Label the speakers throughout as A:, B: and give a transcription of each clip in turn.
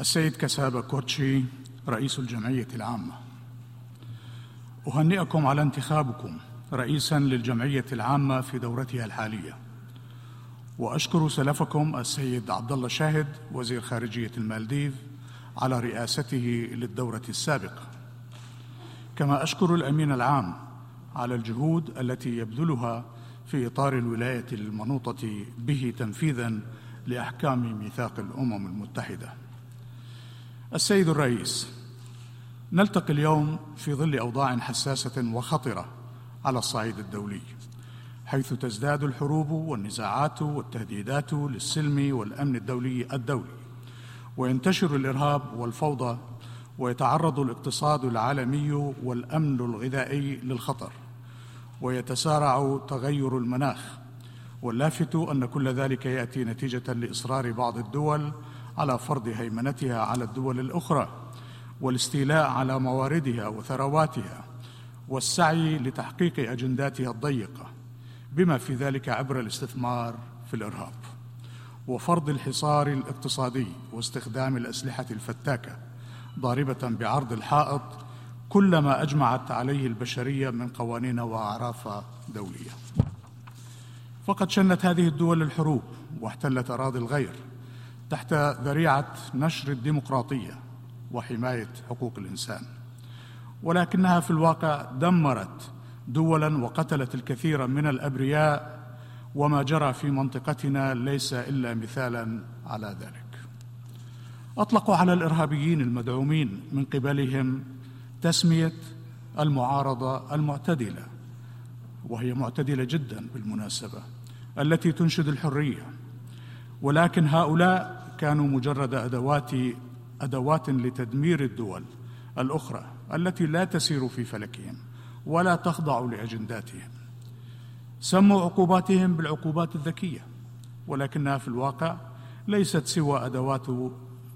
A: السيد كسابة كوتشي رئيس الجمعية العامة. أهنئكم على انتخابكم رئيسا للجمعية العامة في دورتها الحالية. وأشكر سلفكم السيد عبد الله شاهد وزير خارجية المالديف على رئاسته للدورة السابقة. كما أشكر الأمين العام على الجهود التي يبذلها في إطار الولاية المنوطة به تنفيذا لأحكام ميثاق الأمم المتحدة. السيد الرئيس نلتقي اليوم في ظل أوضاع حساسة وخطرة على الصعيد الدولي حيث تزداد الحروب والنزاعات والتهديدات للسلم والأمن الدولي الدولي. وينتشر الإرهاب والفوضى ويتعرض الاقتصاد العالمي والأمن الغذائي للخطر ويتسارع تغير المناخ. واللافت أن كل ذلك يأتي نتيجة لإصرار بعض الدول على فرض هيمنتها على الدول الأخرى والاستيلاء على مواردها وثرواتها والسعي لتحقيق أجنداتها الضيقة بما في ذلك عبر الاستثمار في الإرهاب وفرض الحصار الاقتصادي واستخدام الأسلحة الفتاكة ضاربة بعرض الحائط كل ما أجمعت عليه البشرية من قوانين وأعراف دولية. فقد شنت هذه الدول الحروب واحتلت أراضي الغير تحت ذريعة نشر الديمقراطية وحماية حقوق الإنسان. ولكنها في الواقع دمرت دولا وقتلت الكثير من الأبرياء وما جرى في منطقتنا ليس إلا مثالا على ذلك. أطلقوا على الإرهابيين المدعومين من قبلهم تسمية المعارضة المعتدلة وهي معتدلة جدا بالمناسبة التي تنشد الحرية. ولكن هؤلاء كانوا مجرد أدوات أدوات لتدمير الدول الأخرى التي لا تسير في فلكهم ولا تخضع لأجنداتهم. سموا عقوباتهم بالعقوبات الذكية ولكنها في الواقع ليست سوى أدوات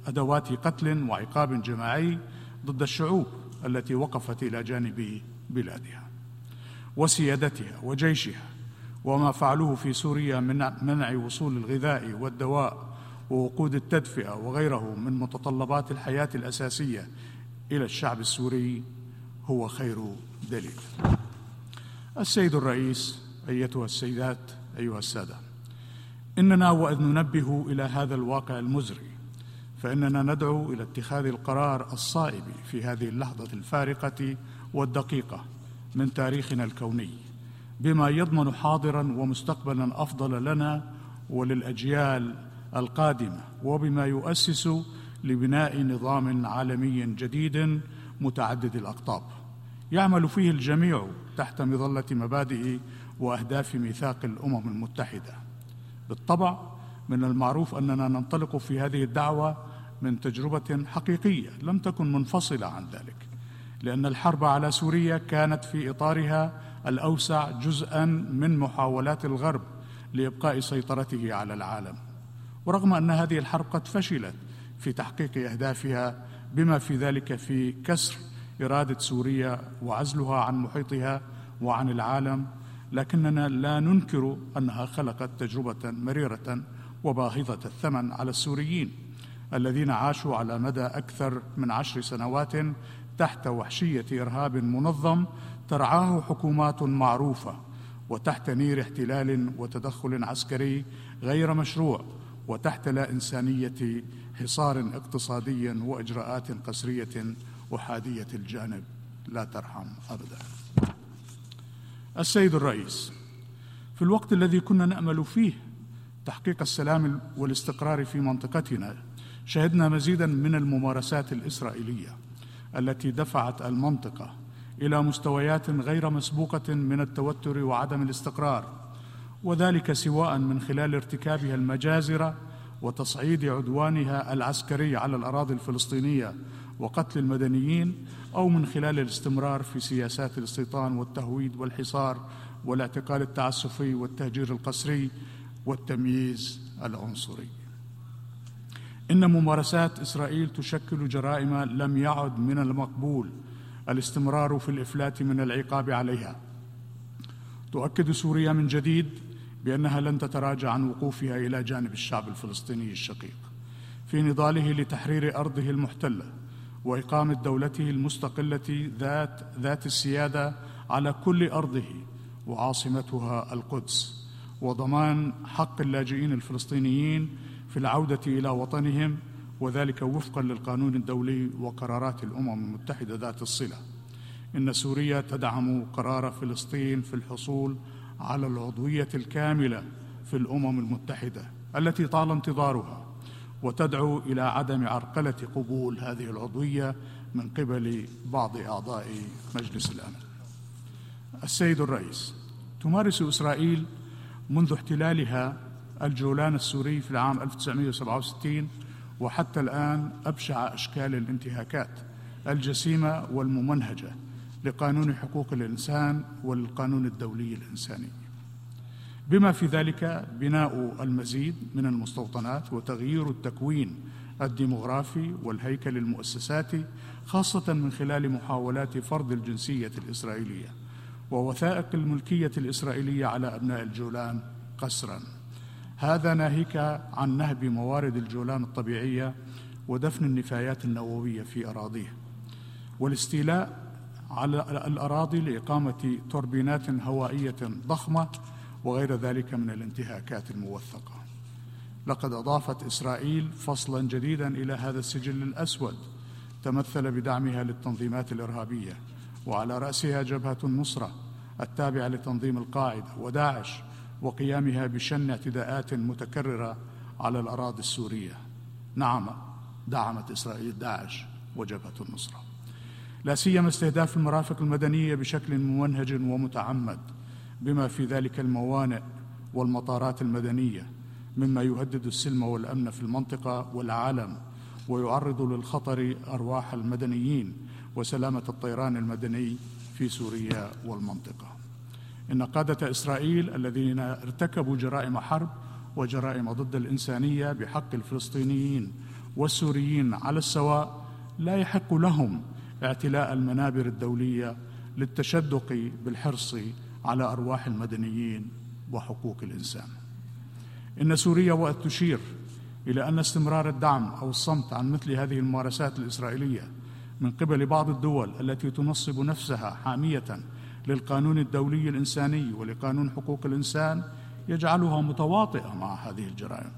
A: أدوات قتل وعقاب جماعي ضد الشعوب التي وقفت إلى جانب بلادها وسيادتها وجيشها وما فعلوه في سوريا من منع وصول الغذاء والدواء ووقود التدفئة وغيره من متطلبات الحياة الأساسية إلى الشعب السوري هو خير دليل. السيد الرئيس أيتها السيدات أيها السادة إننا وإذ ننبه إلى هذا الواقع المزري فإننا ندعو إلى اتخاذ القرار الصائب في هذه اللحظة الفارقة والدقيقة من تاريخنا الكوني بما يضمن حاضرا ومستقبلا أفضل لنا وللأجيال القادمة وبما يؤسس لبناء نظام عالمي جديد متعدد الأقطاب. يعمل فيه الجميع تحت مظلة مبادئ وأهداف ميثاق الأمم المتحدة. بالطبع من المعروف أننا ننطلق في هذه الدعوة من تجربة حقيقية لم تكن منفصلة عن ذلك لأن الحرب على سوريا كانت في إطارها الأوسع جزءا من محاولات الغرب لإبقاء سيطرته على العالم. ورغم أن هذه الحرب قد فشلت في تحقيق أهدافها بما في ذلك في كسر إرادة سوريا وعزلها عن محيطها وعن العالم لكننا لا ننكر أنها خلقت تجربة مريرة وباهظة الثمن على السوريين الذين عاشوا على مدى أكثر من عشر سنوات تحت وحشية إرهاب منظم ترعاه حكومات معروفة وتحت نير احتلال وتدخل عسكري غير مشروع وتحت لا إنسانية حصار اقتصادي وإجراءات قسرية احاديه الجانب. لا ترحم أبدا. السيد الرئيس في الوقت الذي كنا نأمل فيه تحقيق السلام والاستقرار في منطقتنا شهدنا مزيدا من الممارسات الإسرائيلية التي دفعت المنطقة إلى مستويات غير مسبوقة من التوتر وعدم الاستقرار. وذلك سواء من خلال ارتكابها المجازر وتصعيد عدوانها العسكري على الأراضي الفلسطينية وقتل المدنيين أو من خلال الاستمرار في سياسات الاستيطان والتهويد والحصار والاعتقال التعسفي والتهجير القسري والتمييز العنصري. إن ممارسات إسرائيل تشكل جرائم لم يعد من المقبول الاستمرار في الإفلات من العقاب عليها. تؤكد سوريا من جديد بأنها لن تتراجع عن وقوفها إلى جانب الشعب الفلسطيني الشقيق في نضاله لتحرير أرضه المحتلة واقامه دولته المستقلة ذات ذات السيادة على كل أرضه وعاصمتها القدس وضمان حق اللاجئين الفلسطينيين في العودة إلى وطنهم وذلك وفقا للقانون الدولي وقرارات الأمم المتحدة ذات الصلة. إن سوريا تدعم قرار فلسطين في الحصول على العضوية الكاملة في الأمم المتحدة التي طال انتظارها وتدعو إلى عدم عرقلة قبول هذه العضوية من قبل بعض أعضاء مجلس الأمن. السيد الرئيس تمارس إسرائيل منذ احتلالها الجولان السوري في العام 1967 وحتى الآن أبشع أشكال الانتهاكات الجسيمة والممنهجة لقانون حقوق الإنسان والقانون الدولي الإنساني. بما في ذلك بناء المزيد من المستوطنات وتغيير التكوين الديمغرافي والهيكل المؤسساتي خاصة من خلال محاولات فرض الجنسية الإسرائيلية ووثائق الملكية الإسرائيلية على أبناء الجولان قسرا هذا ناهيك عن نهب موارد الجولان الطبيعية ودفن النفايات النووية في أراضيه والاستيلاء على الأراضي لإقامة توربينات هوائية ضخمة وغير ذلك من الانتهاكات الموثقة. لقد أضافت إسرائيل فصلا جديدا إلى هذا السجل الأسود تمثل بدعمها للتنظيمات الإرهابية وعلى رأسها جبهة النصره التابعة لتنظيم القاعدة وداعش وقيامها بشن اعتداءات متكررة على الأراضي السورية. نعم دعمت إسرائيل داعش وجبهة النصرة. لا سيما استهداف المرافق المدنية بشكل ممنهج ومتعمد بما في ذلك الموانئ والمطارات المدنية مما يهدد السلم والأمن في المنطقة والعالم ويعرض للخطر أرواح المدنيين وسلامة الطيران المدني في سوريا والمنطقة. إن قادة إسرائيل الذين ارتكبوا جرائم حرب وجرائم ضد الإنسانية بحق الفلسطينيين والسوريين على السواء لا يحق لهم اعتلاء المنابر الدولية للتشدق بالحرص على أرواح المدنيين وحقوق الإنسان. إن سوريا وقت تشير إلى أن استمرار الدعم أو الصمت عن مثل هذه الممارسات الإسرائيلية من قبل بعض الدول التي تنصب نفسها حامية للقانون الدولي الإنساني ولقانون حقوق الإنسان يجعلها متواطئة مع هذه الجرائم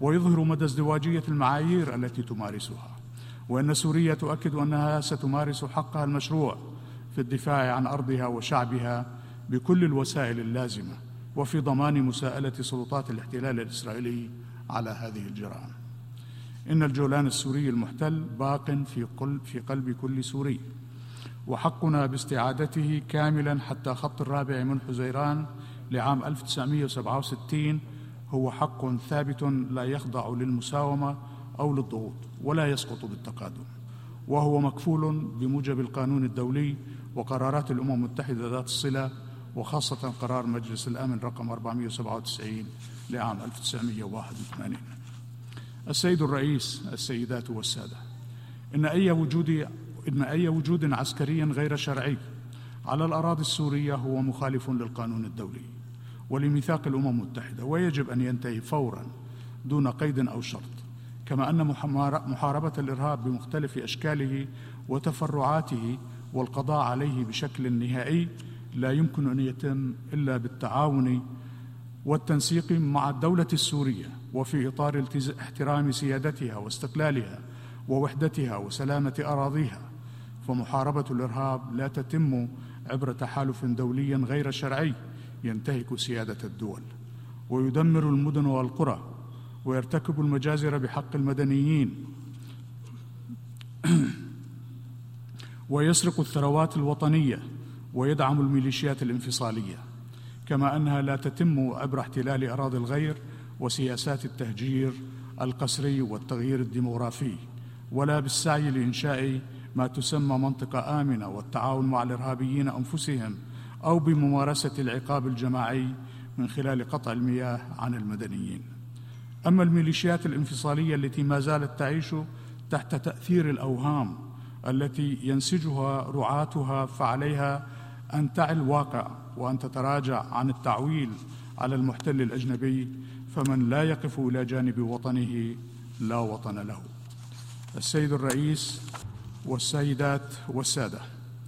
A: ويظهر مدى ازدواجية المعايير التي تمارسها. وإن سوريا تؤكد أنها ستمارس حقها المشروع في الدفاع عن أرضها وشعبها بكل الوسائل اللازمة وفي ضمان مساءلة سلطات الاحتلال الإسرائيلي على هذه الجرائم. إن الجولان السوري المحتل باق في قلب في قلب كل سوري. وحقنا باستعادته كاملا حتى خط الرابع من حزيران لعام 1967 هو حق ثابت لا يخضع للمساومة أو للضغوط ولا يسقط بالتقادم. وهو مكفول بموجب القانون الدولي وقرارات الأمم المتحدة ذات الصلة وخاصة قرار مجلس الأمن رقم 497 لعام 1981 السيد الرئيس السيدات والسادة إن أي وجود إن أي وجود عسكري غير شرعي على الأراضي السورية هو مخالف للقانون الدولي ولميثاق الأمم المتحدة ويجب أن ينتهي فورا دون قيد أو شرط. كما أن محاربة الإرهاب بمختلف أشكاله وتفرعاته والقضاء عليه بشكل نهائي لا يمكن أن يتم إلا بالتعاون والتنسيق مع الدولة السورية وفي إطار احترام سيادتها واستقلالها ووحدتها وسلامة أراضيها. فمحاربة الإرهاب لا تتم عبر تحالف دولي غير شرعي ينتهك سيادة الدول. ويدمر المدن والقرى ويرتكب المجازر بحق المدنيين. ويسرق الثروات الوطنية ويدعم الميليشيات الانفصالية كما أنها لا تتم عبر احتلال أراضي الغير وسياسات التهجير القسري والتغيير الديموغرافي ولا بالسعي لإنشاء ما تسمى منطقة آمنة والتعاون مع الإرهابيين أنفسهم أو بممارسة العقاب الجماعي من خلال قطع المياه عن المدنيين. أما الميليشيات الانفصالية التي ما زالت تعيش تحت تأثير الأوهام التي ينسجها رعاتها فعليها أن تعي الواقع وأن تتراجع عن التعويل على المحتل الأجنبي فمن لا يقف إلى جانب وطنه لا وطن له. السيد الرئيس والسيدات والسادة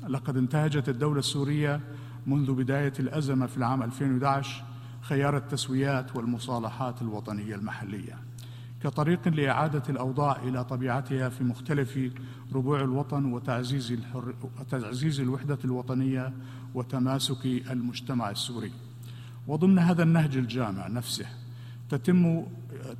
A: لقد انتهجت الدولة السورية منذ بداية الأزمة في العام 2011 خيار التسويات والمصالحات الوطنية المحلية كطريق لإعادة الأوضاع إلى طبيعتها في مختلف ربوع الوطن وتعزيز, الحر... وتعزيز الوحدة الوطنية وتماسك المجتمع السوري. وضمن هذا النهج الجامع نفسه تتم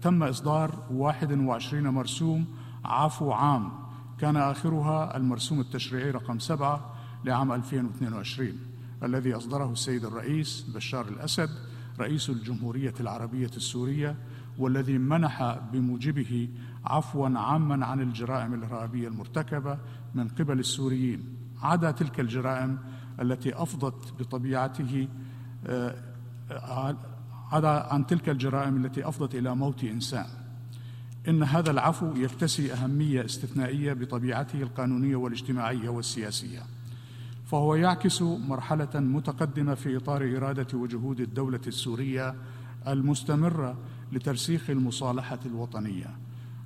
A: تم إصدار 21 مرسوم عفو عام كان آخرها المرسوم التشريعي رقم سبعة لعام 2022 الذي أصدره السيد الرئيس بشار الأسد رئيس الجمهورية العربية السورية والذي منح بموجبه عفوا عاما عن الجرائم الإرهابية المرتكبة من قبل السوريين. عدا تلك الجرائم التي أفضت بطبيعته آه، عدا عن تلك الجرائم التي أفضت إلى موت إنسان. إن هذا العفو يكتسي أهمية استثنائية بطبيعته القانونية والاجتماعية والسياسية. فهو يعكس مرحلة متقدمة في إطار إرادة وجهود الدولة السورية المستمرة لترسيخ المصالحة الوطنية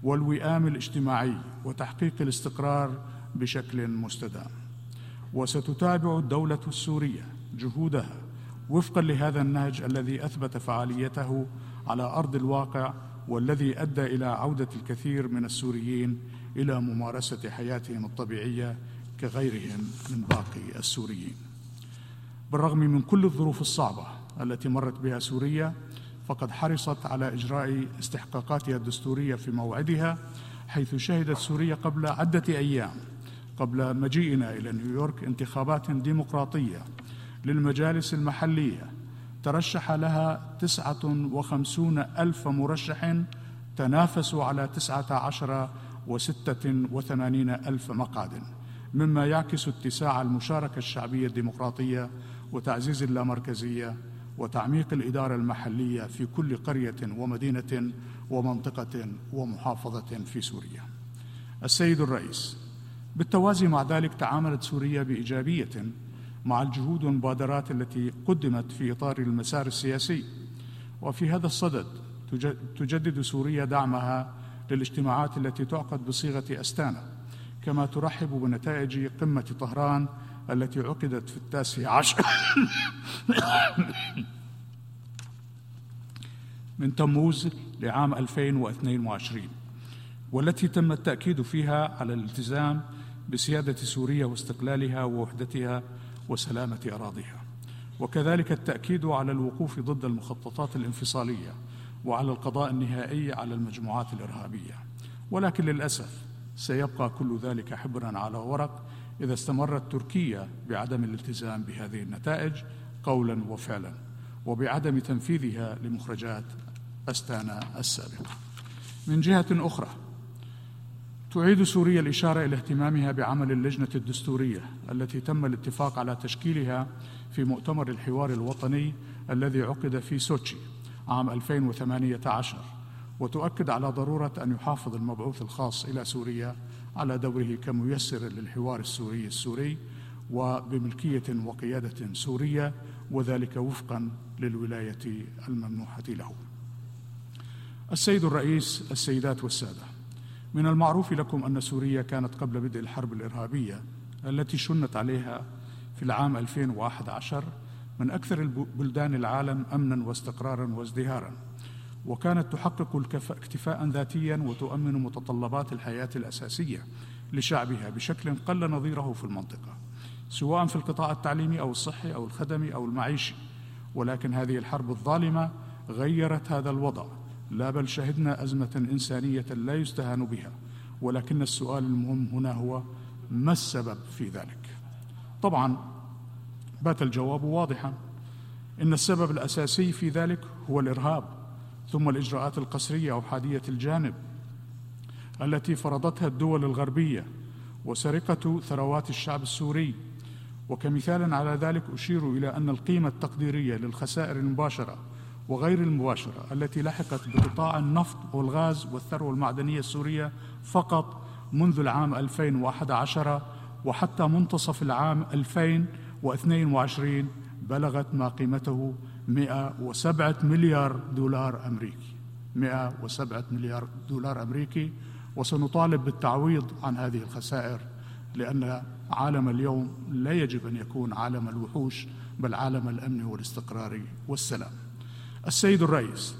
A: والوئام الاجتماعي وتحقيق الاستقرار بشكل مستدام. وستتابع الدولة السورية جهودها وفقا لهذا النهج الذي أثبت فعاليته على أرض الواقع والذي أدى إلى عودة الكثير من السوريين إلى ممارسة حياتهم الطبيعية كغيرهم من باقي السوريين. بالرغم من كل الظروف الصعبة التي مرت بها سوريا فقد حرصت على إجراء استحقاقاتها الدستورية في موعدها حيث شهدت سوريا قبل عدة أيام قبل مجيئنا إلى نيويورك انتخابات ديمقراطية للمجالس المحلية ترشح لها تسعة وخمسون ألف مرشح تنافسوا على تسعة عشر وستة وثمانين ألف مقعد مما يعكس اتساع المشاركة الشعبية الديمقراطية وتعزيز اللامركزية وتعميق الإدارة المحلية في كل قرية ومدينة ومنطقة ومحافظة في سوريا. السيد الرئيس بالتوازي مع ذلك تعاملت سوريا بإيجابية مع الجهود والمبادرات التي قدمت في إطار المسار السياسي. وفي هذا الصدد تجدد سوريا دعمها للاجتماعات التي تعقد بصيغة أستانا. كما ترحب بنتائج قمة طهران التي عقدت في التاسع عشر. من تموز لعام 2022 والتي تم التأكيد فيها على الالتزام بسيادة سوريا واستقلالها ووحدتها وسلامة أراضيها. وكذلك التأكيد على الوقوف ضد المخططات الانفصالية وعلى القضاء النهائي على المجموعات الإرهابية. ولكن للأسف سيبقى كل ذلك حبرا على ورق إذا استمرت تركيا بعدم الالتزام بهذه النتائج قولا وفعلا وبعدم تنفيذها لمخرجات أستانا السابقة. من جهة أخرى تعيد سوريا الإشارة إلى اهتمامها بعمل اللجنة الدستورية التي تم الاتفاق على تشكيلها في مؤتمر الحوار الوطني الذي عقد في سوتشي عام 2018 وتؤكد على ضرورة أن يحافظ المبعوث الخاص إلى سوريا على دوره كميسر للحوار السوري السوري وبملكية وقيادة سورية وذلك وفقا للولاية الممنوحة له. السيد الرئيس السيدات والسادة من المعروف لكم أن سوريا كانت قبل بدء الحرب الإرهابية التي شنت عليها في العام 2011 من أكثر بلدان العالم أمنا واستقرارا وازدهارا وكانت تحقق اكتفاء ذاتيا وتؤمن متطلبات الحياة الأساسية لشعبها بشكل قل نظيره في المنطقة سواء في القطاع التعليمي أو الصحي أو الخدمي أو المعيشي. ولكن هذه الحرب الظالمة غيرت هذا الوضع. لا بل شهدنا أزمة إنسانية لا يستهان بها. ولكن السؤال المهم هنا هو ما السبب في ذلك؟ طبعا بات الجواب واضحا. إن السبب الأساسي في ذلك هو الإرهاب. ثم الإجراءات القسرية أو حادية الجانب التي فرضتها الدول الغربية وسرقة ثروات الشعب السوري. وكمثال على ذلك أشير إلى أن القيمة التقديرية للخسائر المباشرة وغير المباشرة التي لحقت بقطاع النفط والغاز والثروة المعدنية السورية فقط منذ العام 2011 وحتى منتصف العام 2022 بلغت ما قيمته 107 مليار دولار أمريكي. 107 مليار دولار أمريكي. وسنطالب بالتعويض عن هذه الخسائر لأن عالم اليوم لا يجب أن يكون عالم الوحوش بل عالم الأمن والاستقرار والسلام. السيد الرئيس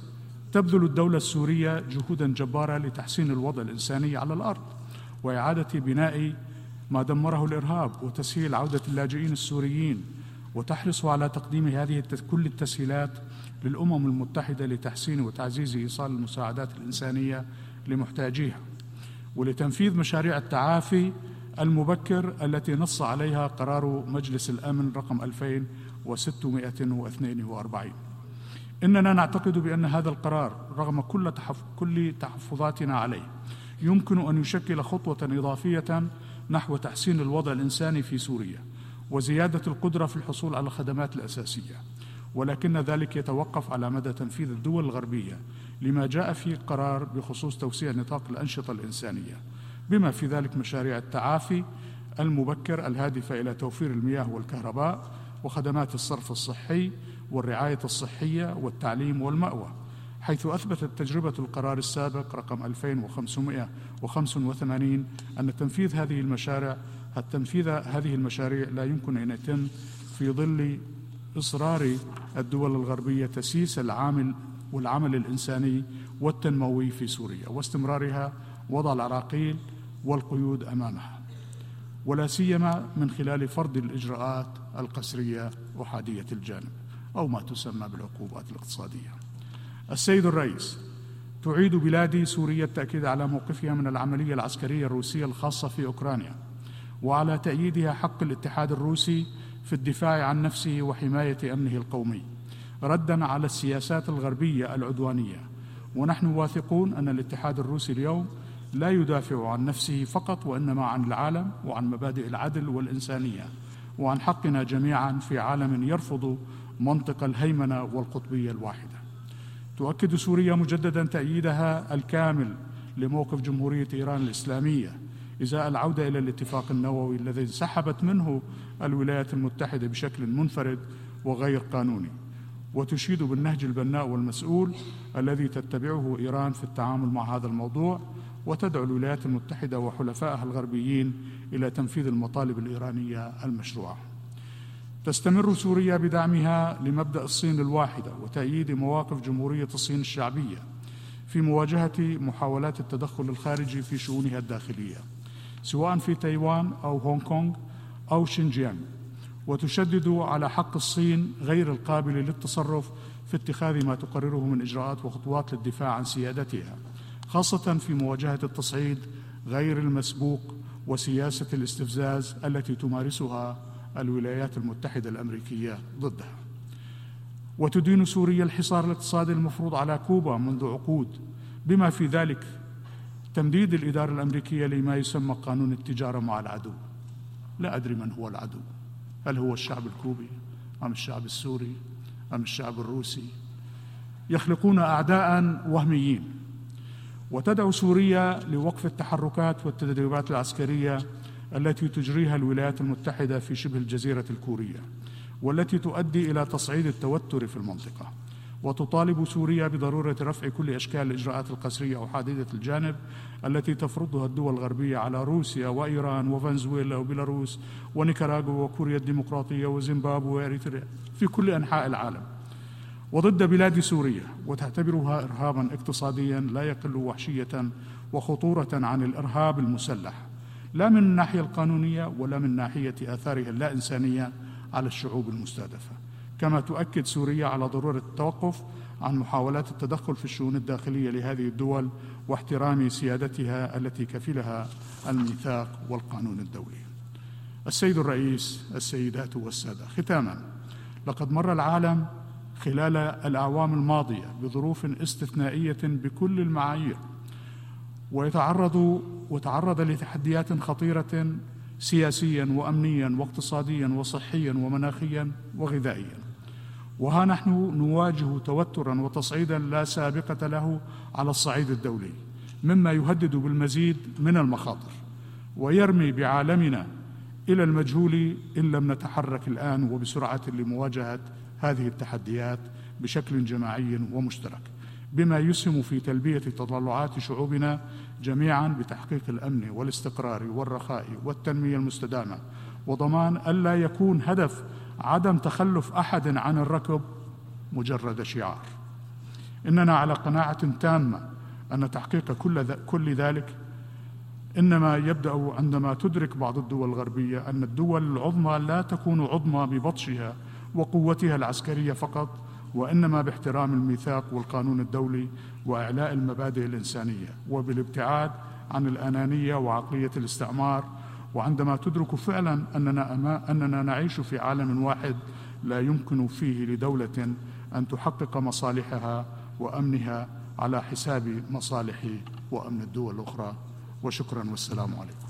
A: تبذل الدولة السورية جهودا جبارة لتحسين الوضع الإنساني على الأرض وإعادة بناء ما دمره الإرهاب وتسهيل عودة اللاجئين السوريين وتحرص على تقديم هذه كل التسهيلات للأمم المتحدة لتحسين وتعزيز إيصال المساعدات الإنسانية لمحتاجيها ولتنفيذ مشاريع التعافي المبكر التي نص عليها قرار مجلس الأمن رقم 2642 إننا نعتقد بأن هذا القرار رغم كل, تحف كل تحفظاتنا عليه يمكن أن يشكل خطوة إضافية نحو تحسين الوضع الإنساني في سوريا. وزيادة القدرة في الحصول على الخدمات الأساسية. ولكن ذلك يتوقف على مدى تنفيذ الدول الغربية لما جاء في قرار بخصوص توسيع نطاق الأنشطة الإنسانية. بما في ذلك مشاريع التعافي المبكر الهادفة إلى توفير المياه والكهرباء وخدمات الصرف الصحي والرعاية الصحية والتعليم والمأوى. حيث أثبتت تجربة القرار السابق رقم 2585 أن تنفيذ هذه المشاريع التنفيذ هذه المشاريع لا يمكن أن يتم في ظل إصرار الدول الغربية تسييس العامل والعمل الإنساني والتنموي في سوريا واستمرارها وضع العراقيل والقيود أمامها. ولا سيما من خلال فرض الإجراءات القسرية أحادية الجانب أو ما تسمى بالعقوبات الاقتصادية. السيد الرئيس تعيد بلادي سوريا التأكيد على موقفها من العملية العسكرية الروسية الخاصة في أوكرانيا وعلى تأييدها حق الاتحاد الروسي في الدفاع عن نفسه وحماية أمنه القومي. ردا على السياسات الغربية العدوانية. ونحن واثقون أن الاتحاد الروسي اليوم لا يدافع عن نفسه فقط وإنما عن العالم وعن مبادئ العدل والإنسانية وعن حقنا جميعا في عالم يرفض منطق الهيمنة والقطبية الواحدة. تؤكد سوريا مجددا تأييدها الكامل لموقف جمهورية إيران الإسلامية إزاء العودة إلى الاتفاق النووي الذي انسحبت منه الولايات المتحدة بشكل منفرد وغير قانوني. وتشيد بالنهج البناء والمسؤول الذي تتبعه إيران في التعامل مع هذا الموضوع وتدعو الولايات المتحدة وحلفائها الغربيين إلى تنفيذ المطالب الإيرانية المشروعة. تستمر سوريا بدعمها لمبدأ الصين الواحدة وتأييد مواقف جمهورية الصين الشعبية في مواجهة محاولات التدخل الخارجي في شؤونها الداخلية سواء في تايوان أو هونغ كونغ أو شينجيانغ. وتشدد على حق الصين غير القابل للتصرف في اتخاذ ما تقرره من إجراءات وخطوات للدفاع عن سيادتها خاصة في مواجهة التصعيد غير المسبوق وسياسة الاستفزاز التي تمارسها الولايات المتحدة الأمريكية ضدها. وتدين سوريا الحصار الاقتصادي المفروض على كوبا منذ عقود. بما في ذلك تمديد الإدارة الأمريكية لما يسمى قانون التجارة مع العدو. لا أدري من هو العدو. هل هو الشعب الكوبي؟ أم الشعب السوري؟ أم الشعب الروسي؟ يخلقون أعداء وهميين. وتدعو سوريا لوقف التحركات والتدريبات العسكرية التي تجريها الولايات المتحدة في شبه الجزيرة الكورية والتي تؤدي إلى تصعيد التوتر في المنطقة. وتطالب سوريا بضرورة رفع كل أشكال الإجراءات القسرية أو حادثة الجانب التي تفرضها الدول الغربية على روسيا وإيران وفنزويلا وبيلاروس ونيكاراغوا وكوريا الديمقراطية وزيمبابوي وإريتريا في كل أنحاء العالم. وضد بلاد سوريا وتعتبرها إرهابا اقتصاديا لا يقل وحشية وخطورة عن الإرهاب المسلح. لا من الناحية القانونية ولا من ناحية آثارها اللا إنسانية على الشعوب المستهدفة. كما تؤكد سوريا على ضرورة التوقف عن محاولات التدخل في الشؤون الداخلية لهذه الدول واحترام سيادتها التي كفلها الميثاق والقانون الدولي. السيد الرئيس السيدات والسادة ختاما لقد مر العالم خلال الأعوام الماضية بظروف استثنائية بكل المعايير ويتعرض وتعرض لتحديات خطيرة سياسيا وأمنيا واقتصاديا وصحيا ومناخيا وغذائيا. وها نحن نواجه توترا وتصعيدا لا سابقة له على الصعيد الدولي مما يهدد بالمزيد من المخاطر ويرمي بعالمنا إلى المجهول إن لم نتحرك الآن وبسرعة لمواجهة هذه التحديات بشكل جماعي ومشترك. بما يسهم في تلبية تطلعات شعوبنا جميعا بتحقيق الأمن والاستقرار والرخاء والتنمية المستدامة وضمان الا يكون هدف عدم تخلف أحد عن الركب مجرد شعار. إننا على قناعة تامة أن تحقيق كل كل ذلك إنما يبدأ عندما تدرك بعض الدول الغربية أن الدول العظمى لا تكون عظمى ببطشها وقوتها العسكرية فقط وإنما باحترام الميثاق والقانون الدولي وإعلاء المبادئ الإنسانية وبالابتعاد عن الأنانية وعقلية الاستعمار. وعندما تدرك فعلا أننا أما أننا نعيش في عالم واحد لا يمكن فيه لدولة أن تحقق مصالحها وأمنها على حساب مصالح وأمن الدول الأخرى. وشكرا والسلام عليكم.